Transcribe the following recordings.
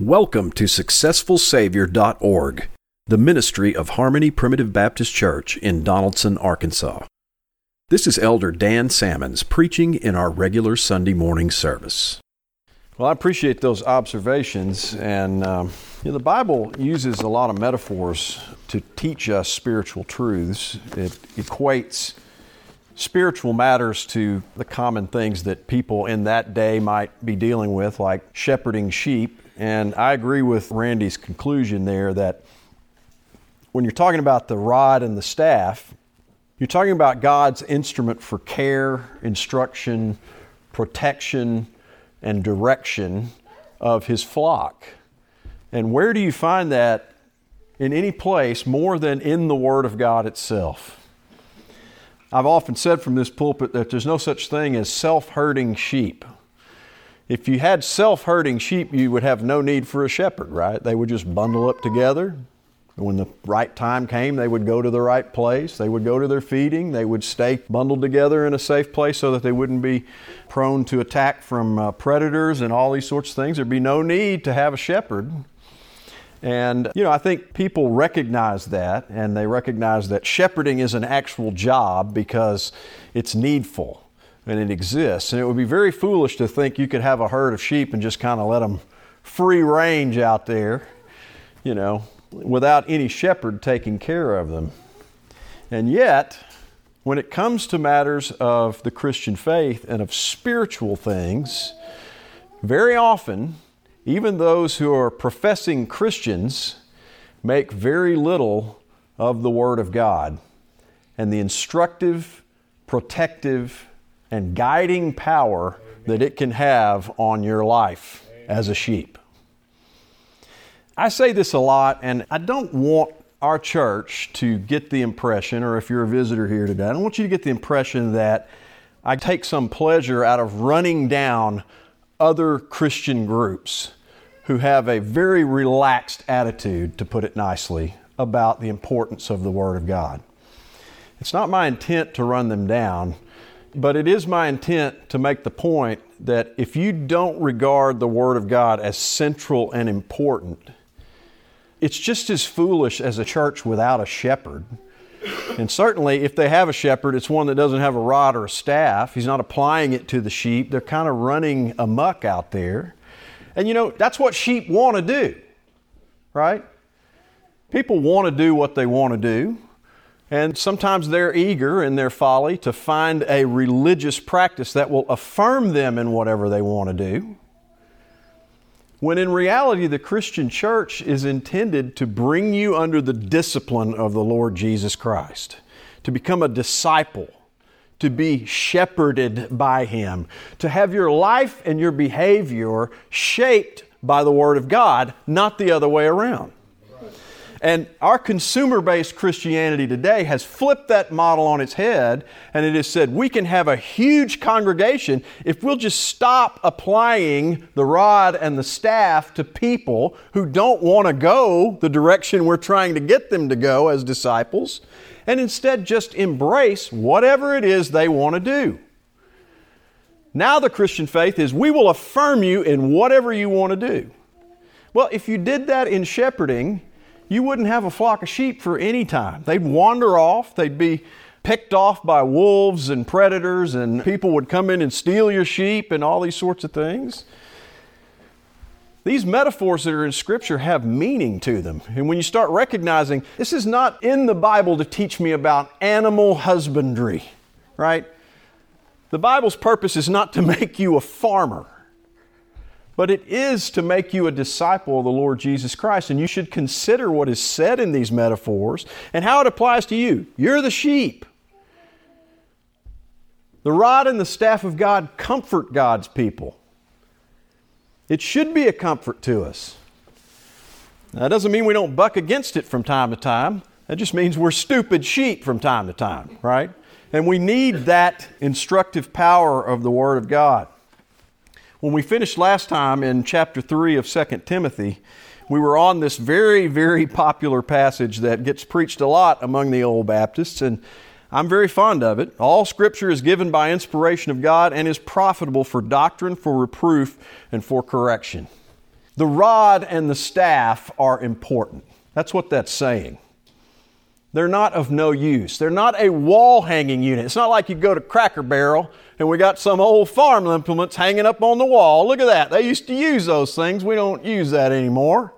Welcome to SufficientSavior.org, the ministry of Harmony Primitive Baptist Church in Donaldson, Arkansas. This is Elder Dan Salmons preaching in our regular Sunday morning service. Well, I appreciate those observations, and um, you know, the Bible uses a lot of metaphors to teach us spiritual truths. It equates spiritual matters to the common things that people in that day might be dealing with, like shepherding sheep and I agree with Randy's conclusion there that when you're talking about the rod and the staff, you're talking about God's instrument for care, instruction, protection, and direction of His flock. And where do you find that in any place more than in the Word of God itself? I've often said from this pulpit that there's no such thing as self herding sheep. If you had self herding sheep, you would have no need for a shepherd, right? They would just bundle up together. When the right time came, they would go to the right place. They would go to their feeding. They would stay bundled together in a safe place so that they wouldn't be prone to attack from uh, predators and all these sorts of things. There'd be no need to have a shepherd. And, you know, I think people recognize that and they recognize that shepherding is an actual job because it's needful and it exists. And it would be very foolish to think you could have a herd of sheep and just kind of let them free range out there, you know, without any shepherd taking care of them. And yet, when it comes to matters of the Christian faith and of spiritual things, very often, even those who are professing Christians make very little of the Word of God and the instructive, protective, and guiding power that it can have on your life as a sheep. I say this a lot, and I don't want our church to get the impression, or if you're a visitor here today, I don't want you to get the impression that I take some pleasure out of running down other Christian groups who have a very relaxed attitude, to put it nicely, about the importance of the Word of God. It's not my intent to run them down. But it is my intent to make the point that if you don't regard the Word of God as central and important, it's just as foolish as a church without a shepherd. And certainly, if they have a shepherd, it's one that doesn't have a rod or a staff. He's not applying it to the sheep. They're kind of running amuck out there. And you know, that's what sheep want to do, right? People want to do what they want to do. And sometimes they're eager in their folly to find a religious practice that will affirm them in whatever they want to do. When in reality, the Christian church is intended to bring you under the discipline of the Lord Jesus Christ, to become a disciple, to be shepherded by Him, to have your life and your behavior shaped by the Word of God, not the other way around. And our consumer based Christianity today has flipped that model on its head, and it has said we can have a huge congregation if we'll just stop applying the rod and the staff to people who don't want to go the direction we're trying to get them to go as disciples, and instead just embrace whatever it is they want to do. Now, the Christian faith is we will affirm you in whatever you want to do. Well, if you did that in shepherding, you wouldn't have a flock of sheep for any time. They'd wander off, they'd be picked off by wolves and predators, and people would come in and steal your sheep and all these sorts of things. These metaphors that are in Scripture have meaning to them. And when you start recognizing this is not in the Bible to teach me about animal husbandry, right? The Bible's purpose is not to make you a farmer but it is to make you a disciple of the Lord Jesus Christ. And you should consider what is said in these metaphors and how it applies to you. You're the sheep. The rod and the staff of God comfort God's people. It should be a comfort to us. That doesn't mean we don't buck against it from time to time. That just means we're stupid sheep from time to time, right? And we need that instructive power of the Word of God. When we finished last time in chapter 3 of 2 Timothy, we were on this very, very popular passage that gets preached a lot among the old Baptists, and I'm very fond of it. All Scripture is given by inspiration of God and is profitable for doctrine, for reproof, and for correction. The rod and the staff are important. That's what that's saying. They're not of no use. They're not a wall hanging unit. It's not like you go to Cracker Barrel and we got some old farm implements hanging up on the wall. Look at that. They used to use those things. We don't use that anymore.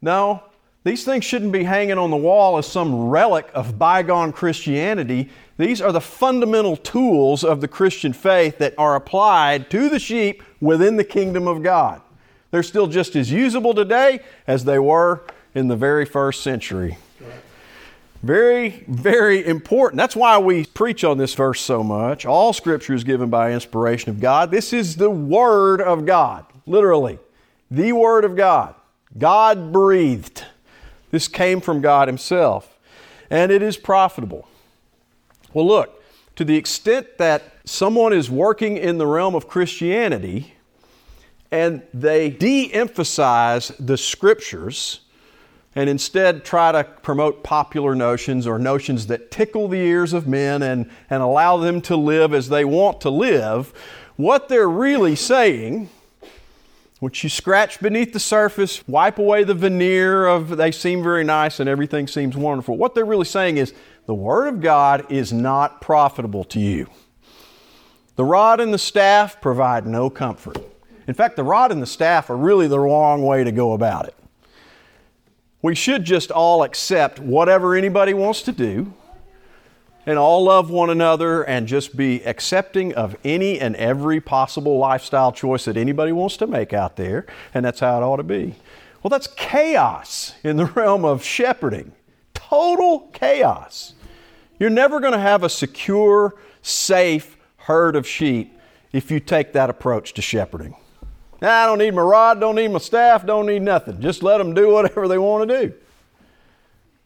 No, these things shouldn't be hanging on the wall as some relic of bygone Christianity. These are the fundamental tools of the Christian faith that are applied to the sheep within the kingdom of God. They're still just as usable today as they were in the very first century. Very, very important. That's why we preach on this verse so much. All scripture is given by inspiration of God. This is the Word of God, literally. The Word of God. God breathed. This came from God Himself. And it is profitable. Well, look, to the extent that someone is working in the realm of Christianity and they de emphasize the Scriptures, and instead try to promote popular notions or notions that tickle the ears of men and, and allow them to live as they want to live, what they're really saying, which you scratch beneath the surface, wipe away the veneer of they seem very nice and everything seems wonderful, what they're really saying is the Word of God is not profitable to you. The rod and the staff provide no comfort. In fact, the rod and the staff are really the wrong way to go about it. We should just all accept whatever anybody wants to do and all love one another and just be accepting of any and every possible lifestyle choice that anybody wants to make out there, and that's how it ought to be. Well, that's chaos in the realm of shepherding. Total chaos. You're never going to have a secure, safe herd of sheep if you take that approach to shepherding. I don't need my rod, don't need my staff, don't need nothing. Just let them do whatever they want to do.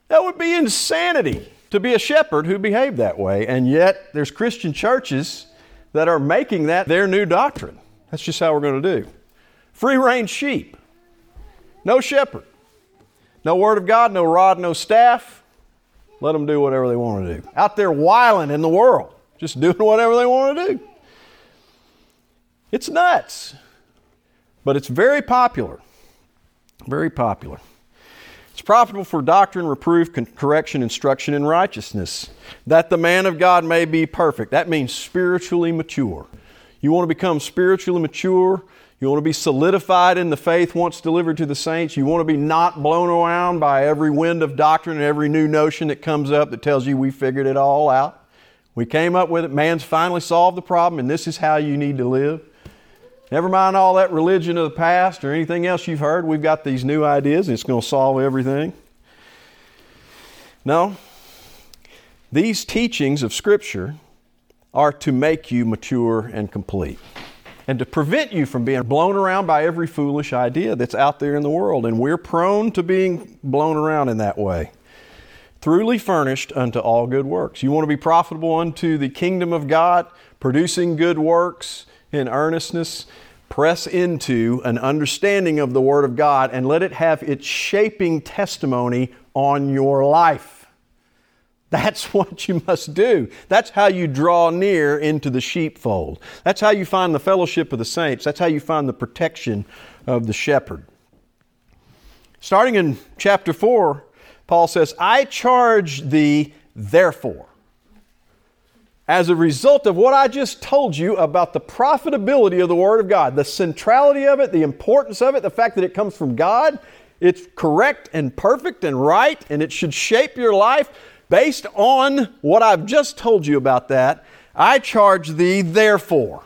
That would be insanity to be a shepherd who behaved that way. And yet, there's Christian churches that are making that their new doctrine. That's just how we're going to do. Free range sheep, no shepherd, no word of God, no rod, no staff. Let them do whatever they want to do. Out there whiling in the world, just doing whatever they want to do. It's nuts. But it's very popular. Very popular. It's profitable for doctrine, reproof, correction, instruction, and righteousness, that the man of God may be perfect. That means spiritually mature. You want to become spiritually mature. You want to be solidified in the faith once delivered to the saints. You want to be not blown around by every wind of doctrine and every new notion that comes up that tells you we figured it all out. We came up with it. Man's finally solved the problem, and this is how you need to live. Never mind all that religion of the past or anything else you've heard. We've got these new ideas and it's going to solve everything. No. These teachings of Scripture are to make you mature and complete and to prevent you from being blown around by every foolish idea that's out there in the world. And we're prone to being blown around in that way. Truly furnished unto all good works. You want to be profitable unto the kingdom of God, producing good works in earnestness press into an understanding of the Word of God and let it have its shaping testimony on your life. That's what you must do. That's how you draw near into the sheepfold. That's how you find the fellowship of the saints. That's how you find the protection of the shepherd. Starting in chapter 4, Paul says, I charge thee therefore as a result of what I just told you about the profitability of the Word of God, the centrality of it, the importance of it, the fact that it comes from God, it's correct and perfect and right, and it should shape your life based on what I've just told you about that. I charge thee, therefore.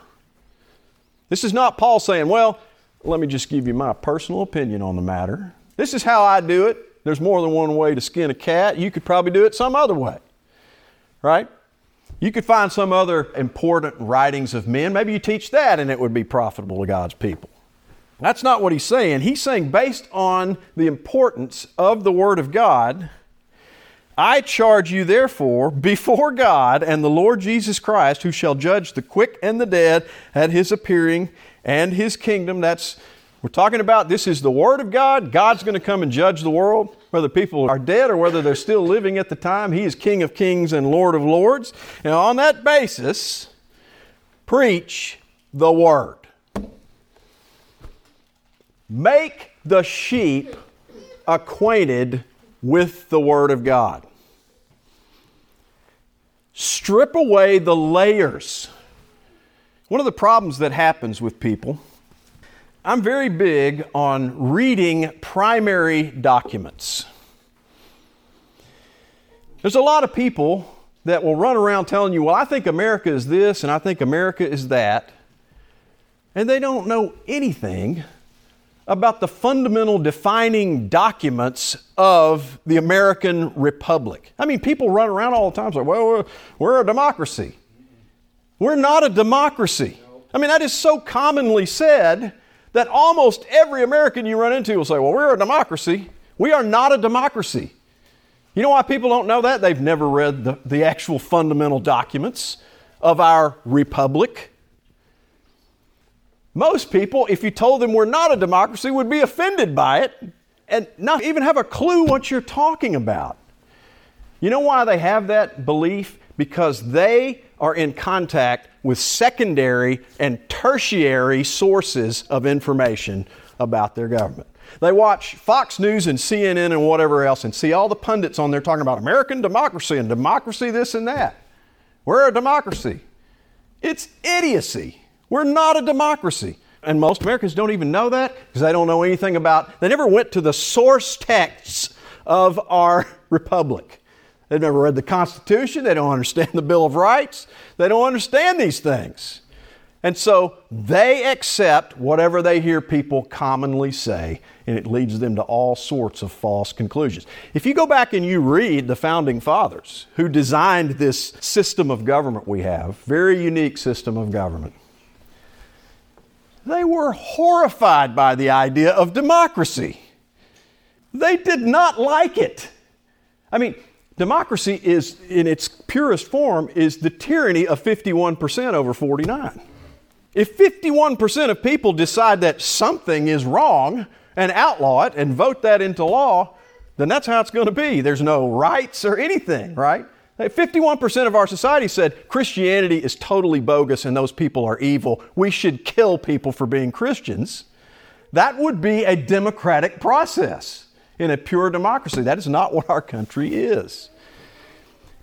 This is not Paul saying, well, let me just give you my personal opinion on the matter. This is how I do it. There's more than one way to skin a cat. You could probably do it some other way. Right? You could find some other important writings of men. Maybe you teach that and it would be profitable to God's people. That's not what he's saying. He's saying, based on the importance of the Word of God, I charge you, therefore, before God and the Lord Jesus Christ, who shall judge the quick and the dead at his appearing and his kingdom. That's we're talking about this is the Word of God. God's going to come and judge the world, whether people are dead or whether they're still living at the time. He is King of kings and Lord of lords. And on that basis, preach the Word. Make the sheep acquainted with the Word of God. Strip away the layers. One of the problems that happens with people, I'm very big on reading primary documents. There's a lot of people that will run around telling you, well, I think America is this and I think America is that. And they don't know anything about the fundamental defining documents of the American Republic. I mean, people run around all the time say, well, we're, we're a democracy. We're not a democracy. I mean, that is so commonly said that almost every American you run into will say, well, we're a democracy. We are not a democracy. You know why people don't know that? They've never read the, the actual fundamental documents of our republic. Most people, if you told them we're not a democracy, would be offended by it and not even have a clue what you're talking about. You know why they have that belief? Because they are in contact with secondary and tertiary sources of information about their government. They watch Fox News and CNN and whatever else and see all the pundits on there talking about American democracy and democracy this and that. We're a democracy. It's idiocy. We're not a democracy. And most Americans don't even know that because they don't know anything about, they never went to the source texts of our republic. They've never read the Constitution. They don't understand the Bill of Rights. They don't understand these things. And so they accept whatever they hear people commonly say, and it leads them to all sorts of false conclusions. If you go back and you read the founding fathers who designed this system of government we have, very unique system of government, they were horrified by the idea of democracy. They did not like it. I mean, democracy is, in its purest form, is the tyranny of 51% over 49. If 51% of people decide that something is wrong and outlaw it and vote that into law, then that's how it's going to be. There's no rights or anything, right? 51% of our society said Christianity is totally bogus and those people are evil. We should kill people for being Christians. That would be a democratic process in a pure democracy. That is not what our country is.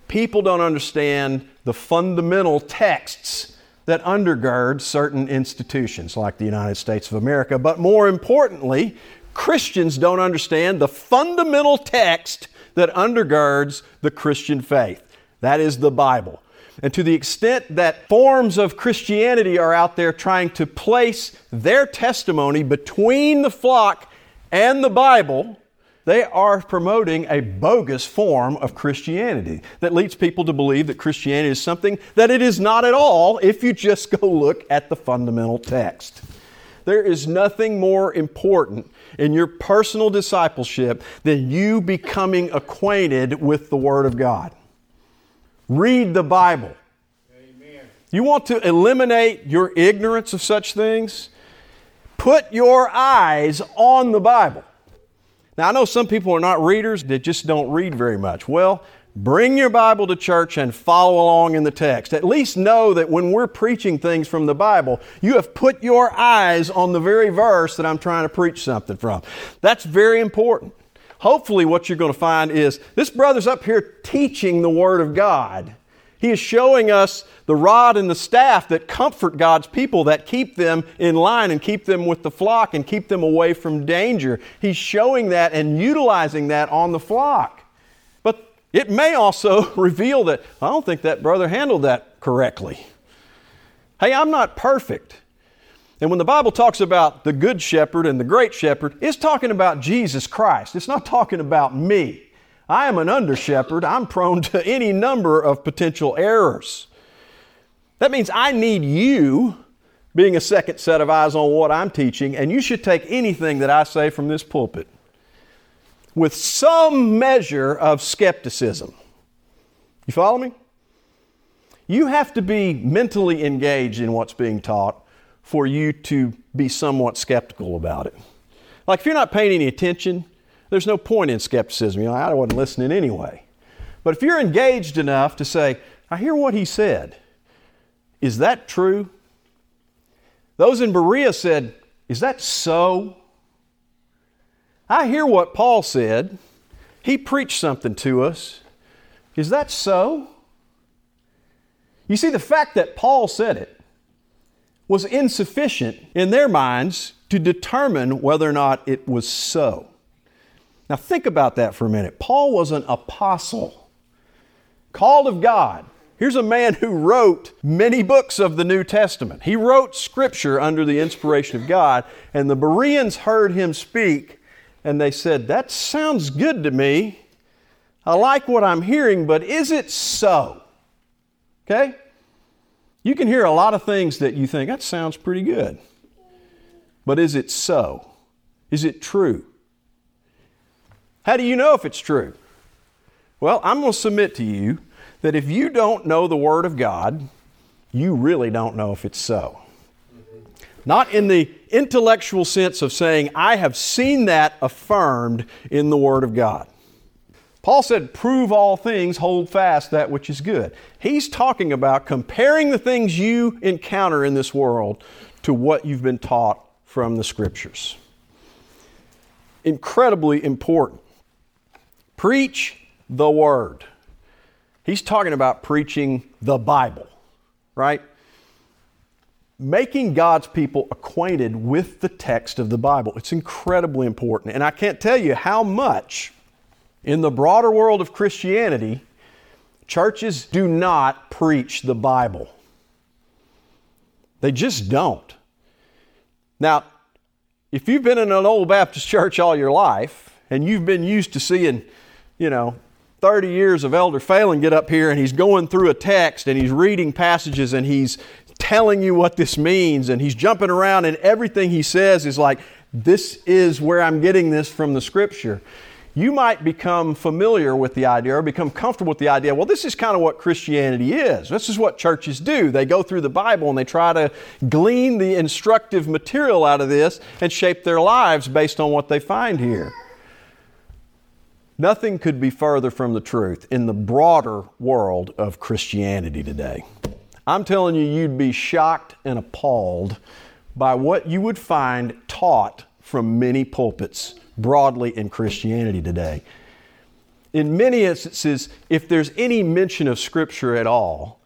People don't understand the fundamental texts that undergird certain institutions like the United States of America, but more importantly, Christians don't understand the fundamental text that undergirds the Christian faith. That is the Bible. And to the extent that forms of Christianity are out there trying to place their testimony between the flock and the Bible, they are promoting a bogus form of Christianity that leads people to believe that Christianity is something that it is not at all if you just go look at the fundamental text. There is nothing more important in your personal discipleship than you becoming acquainted with the Word of God. Read the Bible. Amen. You want to eliminate your ignorance of such things? Put your eyes on the Bible. Now, I know some people are not readers, that just don't read very much. Well, bring your Bible to church and follow along in the text. At least know that when we're preaching things from the Bible, you have put your eyes on the very verse that I'm trying to preach something from. That's very important hopefully what you're going to find is this brother's up here teaching the Word of God. He is showing us the rod and the staff that comfort God's people, that keep them in line and keep them with the flock and keep them away from danger. He's showing that and utilizing that on the flock. But it may also reveal that I don't think that brother handled that correctly. Hey, I'm not perfect. And when the Bible talks about the good shepherd and the great shepherd, it's talking about Jesus Christ. It's not talking about me. I am an under shepherd. I'm prone to any number of potential errors. That means I need you being a second set of eyes on what I'm teaching, and you should take anything that I say from this pulpit with some measure of skepticism. You follow me? You have to be mentally engaged in what's being taught for you to be somewhat skeptical about it. Like if you're not paying any attention, there's no point in skepticism. You know, I wasn't listening anyway. But if you're engaged enough to say, I hear what he said, is that true? Those in Berea said, Is that so? I hear what Paul said. He preached something to us. Is that so? You see, the fact that Paul said it was insufficient in their minds to determine whether or not it was so. Now, think about that for a minute. Paul was an apostle, called of God. Here's a man who wrote many books of the New Testament. He wrote scripture under the inspiration of God, and the Bereans heard him speak, and they said, That sounds good to me. I like what I'm hearing, but is it so? Okay? You can hear a lot of things that you think, that sounds pretty good. But is it so? Is it true? How do you know if it's true? Well, I'm going to submit to you that if you don't know the Word of God, you really don't know if it's so. Not in the intellectual sense of saying, I have seen that affirmed in the Word of God. Paul said, Prove all things, hold fast that which is good. He's talking about comparing the things you encounter in this world to what you've been taught from the Scriptures. Incredibly important. Preach the Word. He's talking about preaching the Bible, right? Making God's people acquainted with the text of the Bible. It's incredibly important. And I can't tell you how much in the broader world of Christianity, churches do not preach the Bible. They just don't. Now, if you've been in an old Baptist church all your life and you've been used to seeing, you know, 30 years of Elder Phelan get up here and he's going through a text and he's reading passages and he's telling you what this means and he's jumping around and everything he says is like, this is where I'm getting this from the scripture you might become familiar with the idea or become comfortable with the idea well, this is kind of what Christianity is. This is what churches do. They go through the Bible and they try to glean the instructive material out of this and shape their lives based on what they find here. Nothing could be further from the truth in the broader world of Christianity today. I'm telling you, you'd be shocked and appalled by what you would find taught from many pulpits broadly in Christianity today. In many instances, if there's any mention of Scripture at all,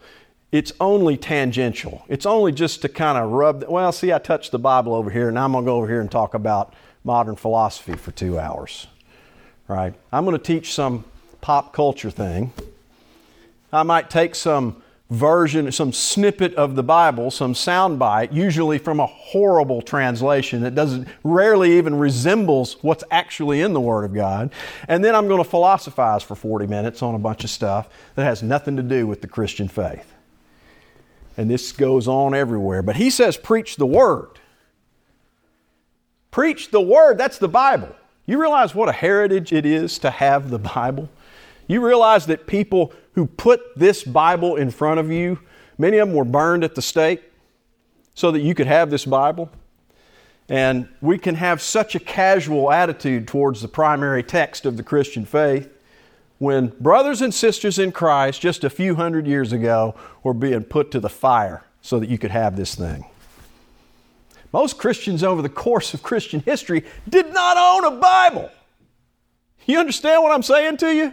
it's only tangential. It's only just to kind of rub, the, well, see, I touched the Bible over here, and I'm going to go over here and talk about modern philosophy for two hours. Right? I'm going to teach some pop culture thing. I might take some version, some snippet of the Bible, some soundbite, usually from a horrible translation that doesn't rarely even resembles what's actually in the Word of God. And then I'm going to philosophize for 40 minutes on a bunch of stuff that has nothing to do with the Christian faith. And this goes on everywhere. But he says, preach the Word. Preach the Word. That's the Bible. You realize what a heritage it is to have the Bible? You realize that people who put this Bible in front of you, many of them were burned at the stake so that you could have this Bible. And we can have such a casual attitude towards the primary text of the Christian faith when brothers and sisters in Christ just a few hundred years ago were being put to the fire so that you could have this thing. Most Christians over the course of Christian history did not own a Bible. You understand what I'm saying to you?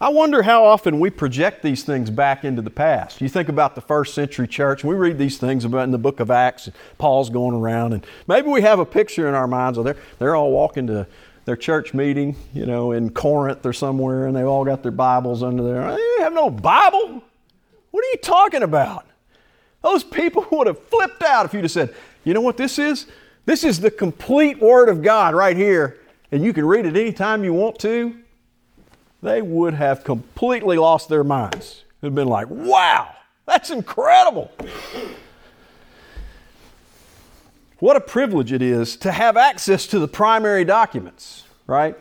I wonder how often we project these things back into the past. You think about the first century church, we read these things about in the book of Acts, and Paul's going around, and maybe we have a picture in our minds of they're, they're all walking to their church meeting, you know, in Corinth or somewhere, and they've all got their Bibles under there. They have no Bible. What are you talking about? Those people would have flipped out if you'd have said, you know what this is? This is the complete Word of God right here, and you can read it anytime you want to they would have completely lost their minds. Would have been like, wow, that's incredible. What a privilege it is to have access to the primary documents, right?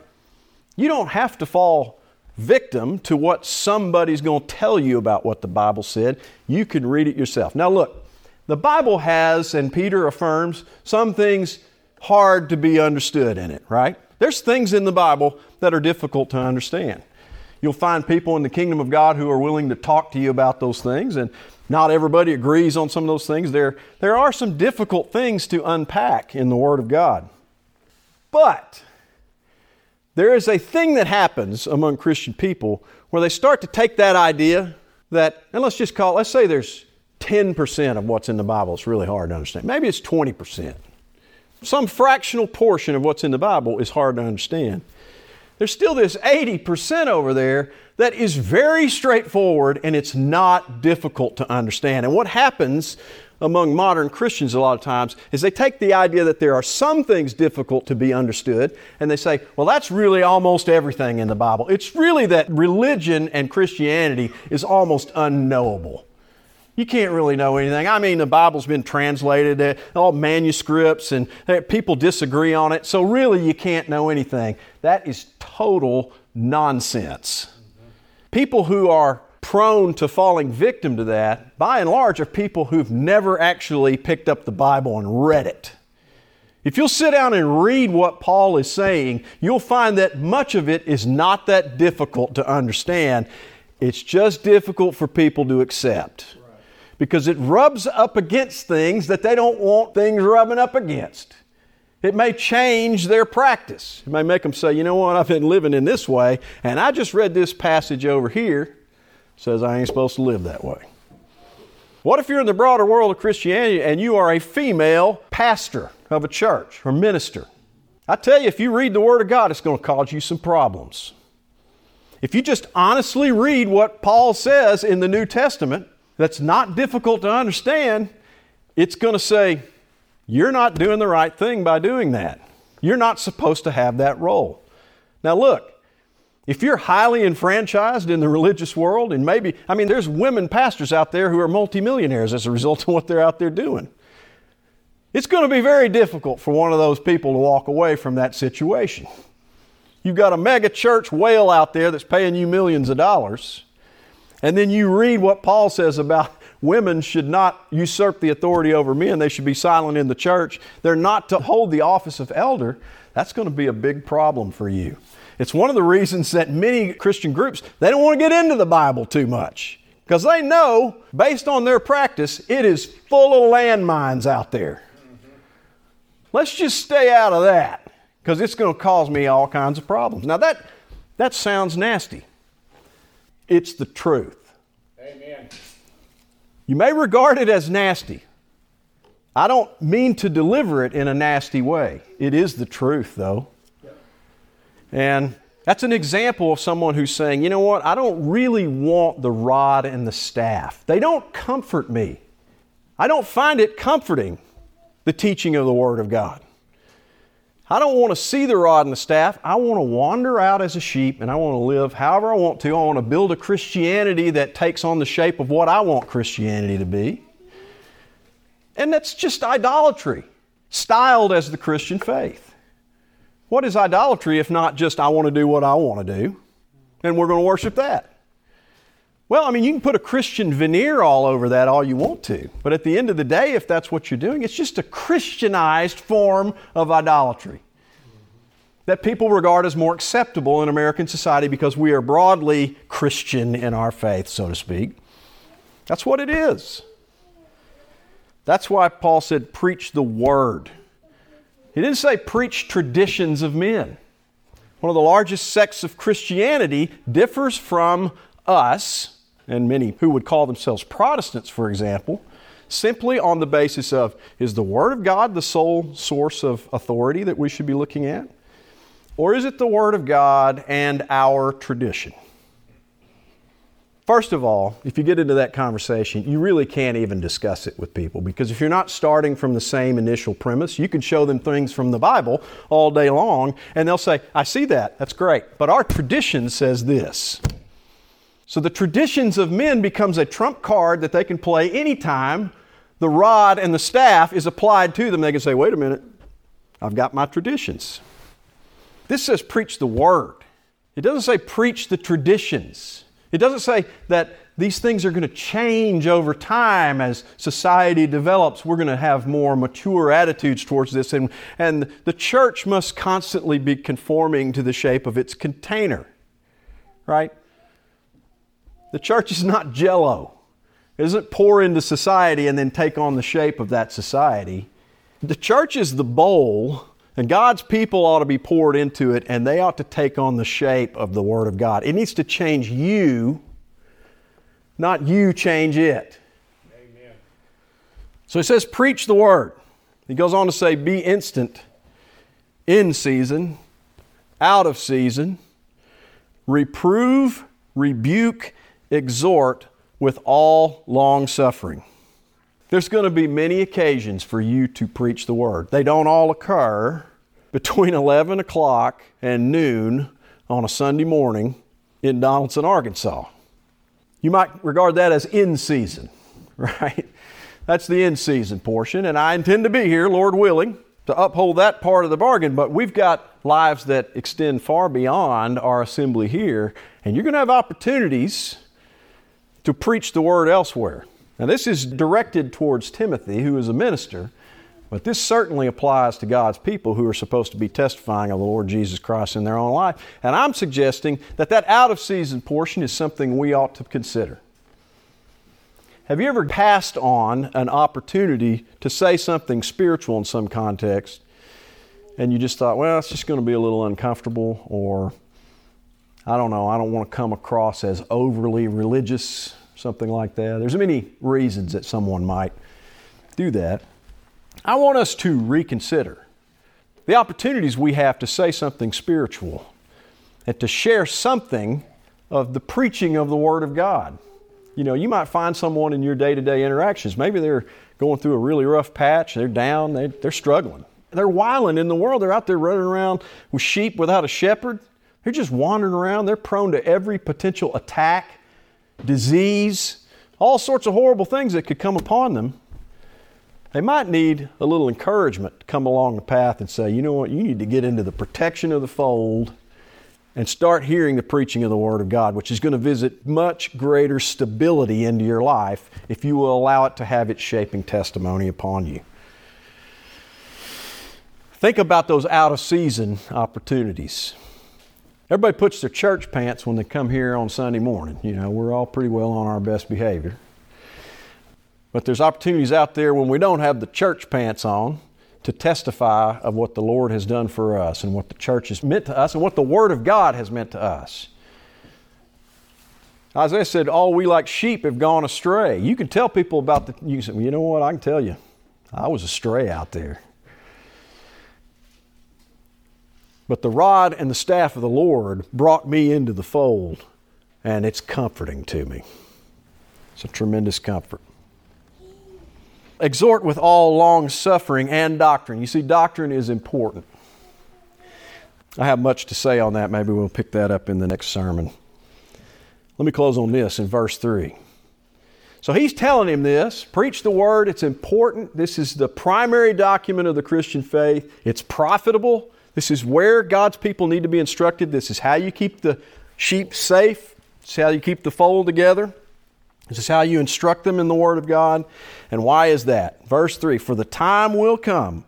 You don't have to fall victim to what somebody's going to tell you about what the Bible said. You can read it yourself. Now, look, the Bible has, and Peter affirms, some things hard to be understood in it, right? There's things in the Bible that are difficult to understand. You'll find people in the kingdom of God who are willing to talk to you about those things, and not everybody agrees on some of those things. There, there are some difficult things to unpack in the Word of God. But there is a thing that happens among Christian people where they start to take that idea that, and let's just call, let's say there's 10% of what's in the Bible is really hard to understand. Maybe it's 20%. Some fractional portion of what's in the Bible is hard to understand. There's still this 80% over there that is very straightforward and it's not difficult to understand. And what happens among modern Christians a lot of times is they take the idea that there are some things difficult to be understood and they say, well, that's really almost everything in the Bible. It's really that religion and Christianity is almost unknowable. You can't really know anything. I mean, the Bible's been translated, uh, all manuscripts, and uh, people disagree on it, so really you can't know anything. That is total nonsense. People who are prone to falling victim to that, by and large, are people who've never actually picked up the Bible and read it. If you'll sit down and read what Paul is saying, you'll find that much of it is not that difficult to understand. It's just difficult for people to accept because it rubs up against things that they don't want things rubbing up against. It may change their practice. It may make them say, you know what, I've been living in this way, and I just read this passage over here says I ain't supposed to live that way. What if you're in the broader world of Christianity and you are a female pastor of a church or minister? I tell you, if you read the Word of God, it's going to cause you some problems. If you just honestly read what Paul says in the New Testament, that's not difficult to understand, it's going to say, You're not doing the right thing by doing that. You're not supposed to have that role. Now, look, if you're highly enfranchised in the religious world, and maybe, I mean, there's women pastors out there who are multimillionaires as a result of what they're out there doing. It's going to be very difficult for one of those people to walk away from that situation. You've got a mega church whale out there that's paying you millions of dollars, and then you read what Paul says about women should not usurp the authority over men, they should be silent in the church, they're not to hold the office of elder. That's going to be a big problem for you. It's one of the reasons that many Christian groups, they don't want to get into the Bible too much because they know, based on their practice, it is full of landmines out there. Let's just stay out of that because it's going to cause me all kinds of problems. Now, that, that sounds nasty. It's the truth. Amen. You may regard it as nasty. I don't mean to deliver it in a nasty way. It is the truth, though. And that's an example of someone who's saying, you know what, I don't really want the rod and the staff. They don't comfort me. I don't find it comforting, the teaching of the Word of God. I don't want to see the rod and the staff. I want to wander out as a sheep and I want to live however I want to. I want to build a Christianity that takes on the shape of what I want Christianity to be. And that's just idolatry, styled as the Christian faith. What is idolatry if not just I want to do what I want to do and we're going to worship that? Well, I mean, you can put a Christian veneer all over that all you want to, but at the end of the day, if that's what you're doing, it's just a Christianized form of idolatry that people regard as more acceptable in American society because we are broadly Christian in our faith, so to speak. That's what it is. That's why Paul said, preach the word. He didn't say preach traditions of men. One of the largest sects of Christianity differs from us, and many who would call themselves Protestants, for example, simply on the basis of is the Word of God the sole source of authority that we should be looking at? Or is it the Word of God and our tradition? First of all, if you get into that conversation, you really can't even discuss it with people because if you're not starting from the same initial premise, you can show them things from the Bible all day long and they'll say, I see that, that's great, but our tradition says this. So the traditions of men becomes a trump card that they can play anytime the rod and the staff is applied to them. They can say, wait a minute, I've got my traditions. This says preach the word. It doesn't say preach the traditions. It doesn't say that these things are going to change over time as society develops. We're going to have more mature attitudes towards this, and, and the church must constantly be conforming to the shape of its container, right? The church is not jello. It doesn't pour into society and then take on the shape of that society. The church is the bowl And God's people ought to be poured into it, and they ought to take on the shape of the Word of God. It needs to change you, not you change it. Amen. So he says, Preach the Word. He goes on to say, Be instant, in season, out of season, reprove, rebuke, exhort with all long suffering. There's going to be many occasions for you to preach the word. They don't all occur between 11 o'clock and noon on a Sunday morning in Donaldson, Arkansas. You might regard that as in season, right? That's the in season portion, and I intend to be here, Lord willing, to uphold that part of the bargain. But we've got lives that extend far beyond our assembly here, and you're going to have opportunities to preach the word elsewhere. Now, this is directed towards Timothy, who is a minister, but this certainly applies to God's people who are supposed to be testifying of the Lord Jesus Christ in their own life. And I'm suggesting that that out of season portion is something we ought to consider. Have you ever passed on an opportunity to say something spiritual in some context and you just thought, well, it's just going to be a little uncomfortable, or I don't know, I don't want to come across as overly religious something like that. There's many reasons that someone might do that. I want us to reconsider the opportunities we have to say something spiritual and to share something of the preaching of the Word of God. You know, you might find someone in your day to day interactions, maybe they're going through a really rough patch, they're down, they, are struggling. They're wiling in the world, they're out there running around with sheep without a shepherd. They're just wandering around, they're prone to every potential attack disease, all sorts of horrible things that could come upon them, they might need a little encouragement to come along the path and say, you know what, you need to get into the protection of the fold and start hearing the preaching of the Word of God, which is going to visit much greater stability into your life if you will allow it to have its shaping testimony upon you. Think about those out of season opportunities. Everybody puts their church pants when they come here on Sunday morning. You know, we're all pretty well on our best behavior. But there's opportunities out there when we don't have the church pants on to testify of what the Lord has done for us and what the church has meant to us and what the Word of God has meant to us. Isaiah said, All we like sheep have gone astray. You can tell people about the, you can say, well, you know what, I can tell you, I was astray out there. But the rod and the staff of the Lord brought me into the fold, and it's comforting to me. It's a tremendous comfort. Exhort with all long suffering and doctrine. You see, doctrine is important. I have much to say on that. Maybe we'll pick that up in the next sermon. Let me close on this in verse 3. So he's telling him this preach the word, it's important. This is the primary document of the Christian faith. It's profitable, this is where God's people need to be instructed. This is how you keep the sheep safe. This is how you keep the fold together. This is how you instruct them in the Word of God. And why is that? Verse 3 For the time will come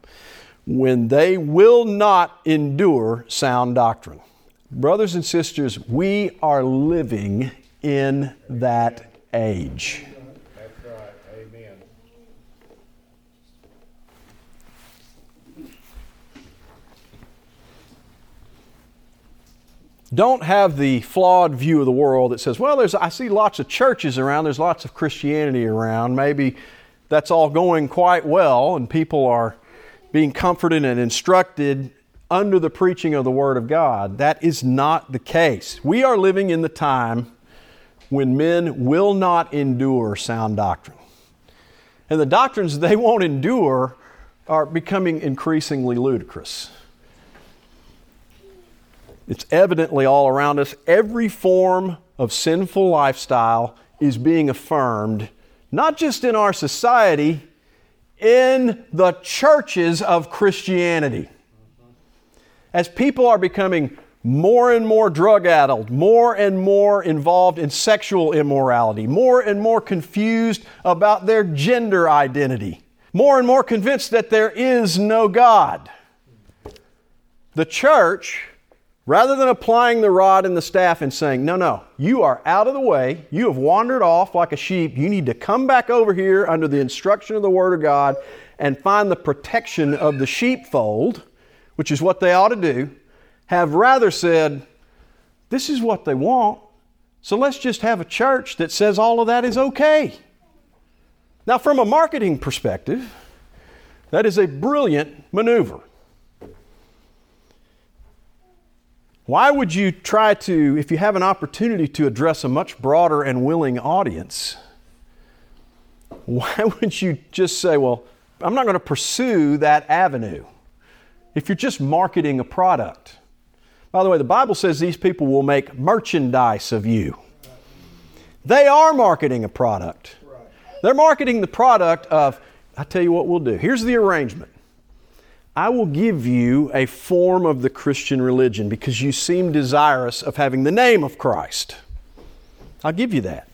when they will not endure sound doctrine. Brothers and sisters, we are living in that age. Don't have the flawed view of the world that says, well, there's, I see lots of churches around, there's lots of Christianity around. Maybe that's all going quite well and people are being comforted and instructed under the preaching of the Word of God. That is not the case. We are living in the time when men will not endure sound doctrine. And the doctrines they won't endure are becoming increasingly ludicrous. It's evidently all around us. Every form of sinful lifestyle is being affirmed, not just in our society, in the churches of Christianity. As people are becoming more and more drug addled, more and more involved in sexual immorality, more and more confused about their gender identity, more and more convinced that there is no God. The church Rather than applying the rod and the staff and saying, No, no, you are out of the way. You have wandered off like a sheep. You need to come back over here under the instruction of the Word of God and find the protection of the sheepfold. which is what they ought to do, have rather said, This is what they want, so let's just have a church that says all of that is okay. Now, from a marketing perspective, that is a brilliant maneuver. Why would you try to, if you have an opportunity to address a much broader and willing audience, why would you just say, well, I'm not going to pursue that avenue? If you're just marketing a product. By the way, the Bible says these people will make merchandise of you. They are marketing a product. They're marketing the product of, I tell you what we'll do. Here's the arrangement I will give you a form of the Christian religion because you seem desirous of having the name of Christ. I'll give you that.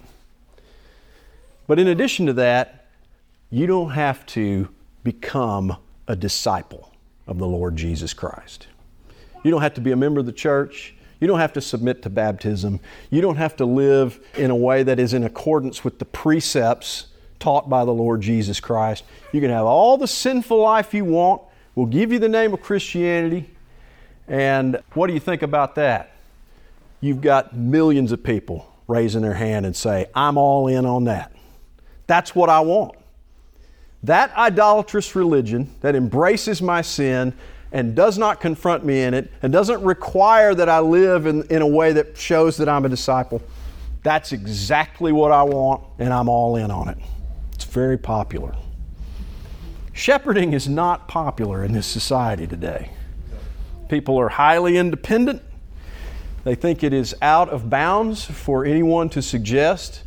But in addition to that, you don't have to become a disciple of the Lord Jesus Christ. You don't have to be a member of the church. You don't have to submit to baptism. You don't have to live in a way that is in accordance with the precepts taught by the Lord Jesus Christ. You can have all the sinful life you want We'll give you the name of Christianity. And what do you think about that? You've got millions of people raising their hand and say, I'm all in on that. That's what I want. That idolatrous religion that embraces my sin and does not confront me in it and doesn't require that I live in, in a way that shows that I'm a disciple, that's exactly what I want, and I'm all in on it. It's very popular. Shepherding is not popular in this society today. People are highly independent. They think it is out of bounds for anyone to suggest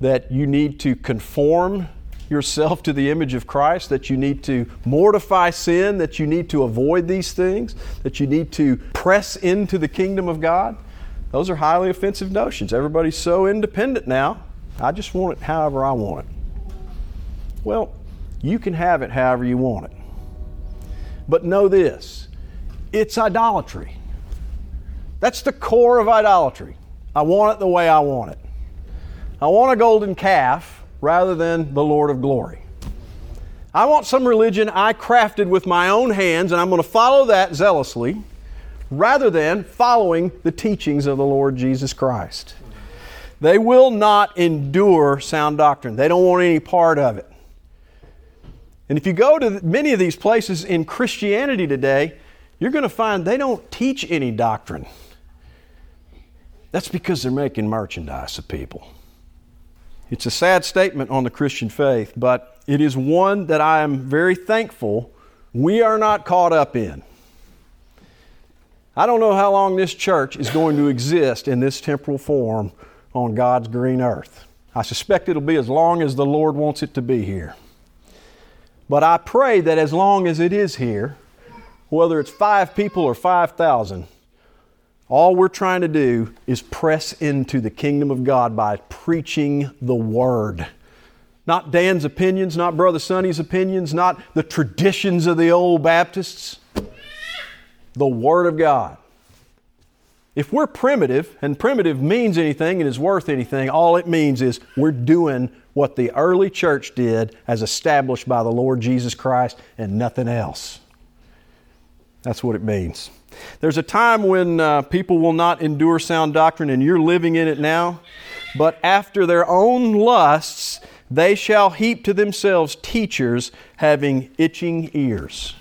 that you need to conform yourself to the image of Christ, that you need to mortify sin, that you need to avoid these things, that you need to press into the kingdom of God. Those are highly offensive notions. Everybody's so independent now. I just want it however I want it. Well, you can have it however you want it. But know this it's idolatry. That's the core of idolatry. I want it the way I want it. I want a golden calf rather than the Lord of glory. I want some religion I crafted with my own hands, and I'm going to follow that zealously rather than following the teachings of the Lord Jesus Christ. They will not endure sound doctrine, they don't want any part of it. And if you go to many of these places in Christianity today, you're going to find they don't teach any doctrine. That's because they're making merchandise of people. It's a sad statement on the Christian faith, but it is one that I am very thankful we are not caught up in. I don't know how long this church is going to exist in this temporal form on God's green earth. I suspect it'll be as long as the Lord wants it to be here. But I pray that as long as it is here, whether it's five people or 5,000, all we're trying to do is press into the kingdom of God by preaching the Word. Not Dan's opinions, not Brother Sonny's opinions, not the traditions of the old Baptists. The Word of God. If we're primitive, and primitive means anything and is worth anything, all it means is we're doing what the early church did as established by the Lord Jesus Christ and nothing else. That's what it means. There's a time when uh, people will not endure sound doctrine, and you're living in it now. But after their own lusts, they shall heap to themselves teachers having itching ears.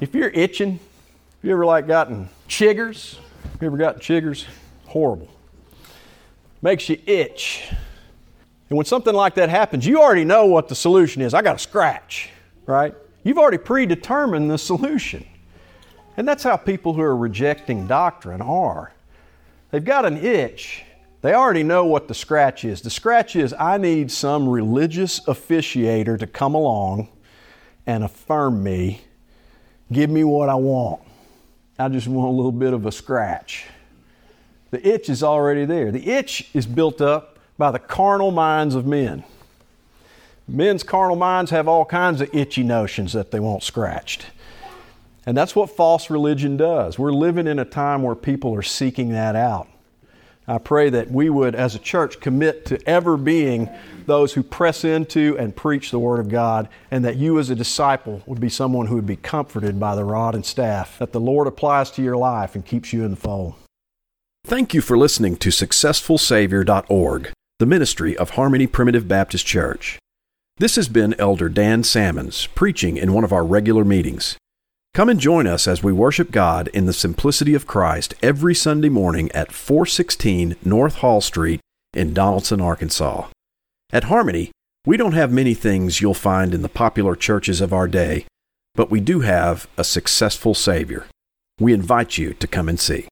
If you're itching, have you ever like gotten chiggers? You ever gotten chiggers? Horrible. Makes you itch. And when something like that happens, you already know what the solution is. I got a scratch, right? You've already predetermined the solution. And that's how people who are rejecting doctrine are. They've got an itch. They already know what the scratch is. The scratch is I need some religious officiator to come along and affirm me, give me what I want. I just want a little bit of a scratch. The itch is already there. The itch is built up by the carnal minds of men. Men's carnal minds have all kinds of itchy notions that they want scratched. And that's what false religion does. We're living in a time where people are seeking that out. I pray that we would, as a church, commit to ever being those who press into and preach the Word of God, and that you, as a disciple, would be someone who would be comforted by the rod and staff that the Lord applies to your life and keeps you in the fold. Thank you for listening to SufficientSavior.org, the ministry of Harmony Primitive Baptist Church. This has been Elder Dan Salmons preaching in one of our regular meetings. Come and join us as we worship God in the simplicity of Christ every Sunday morning at 416 North Hall Street in Donaldson, Arkansas. At Harmony, we don't have many things you'll find in the popular churches of our day, but we do have a sufficient Savior. We invite you to come and see.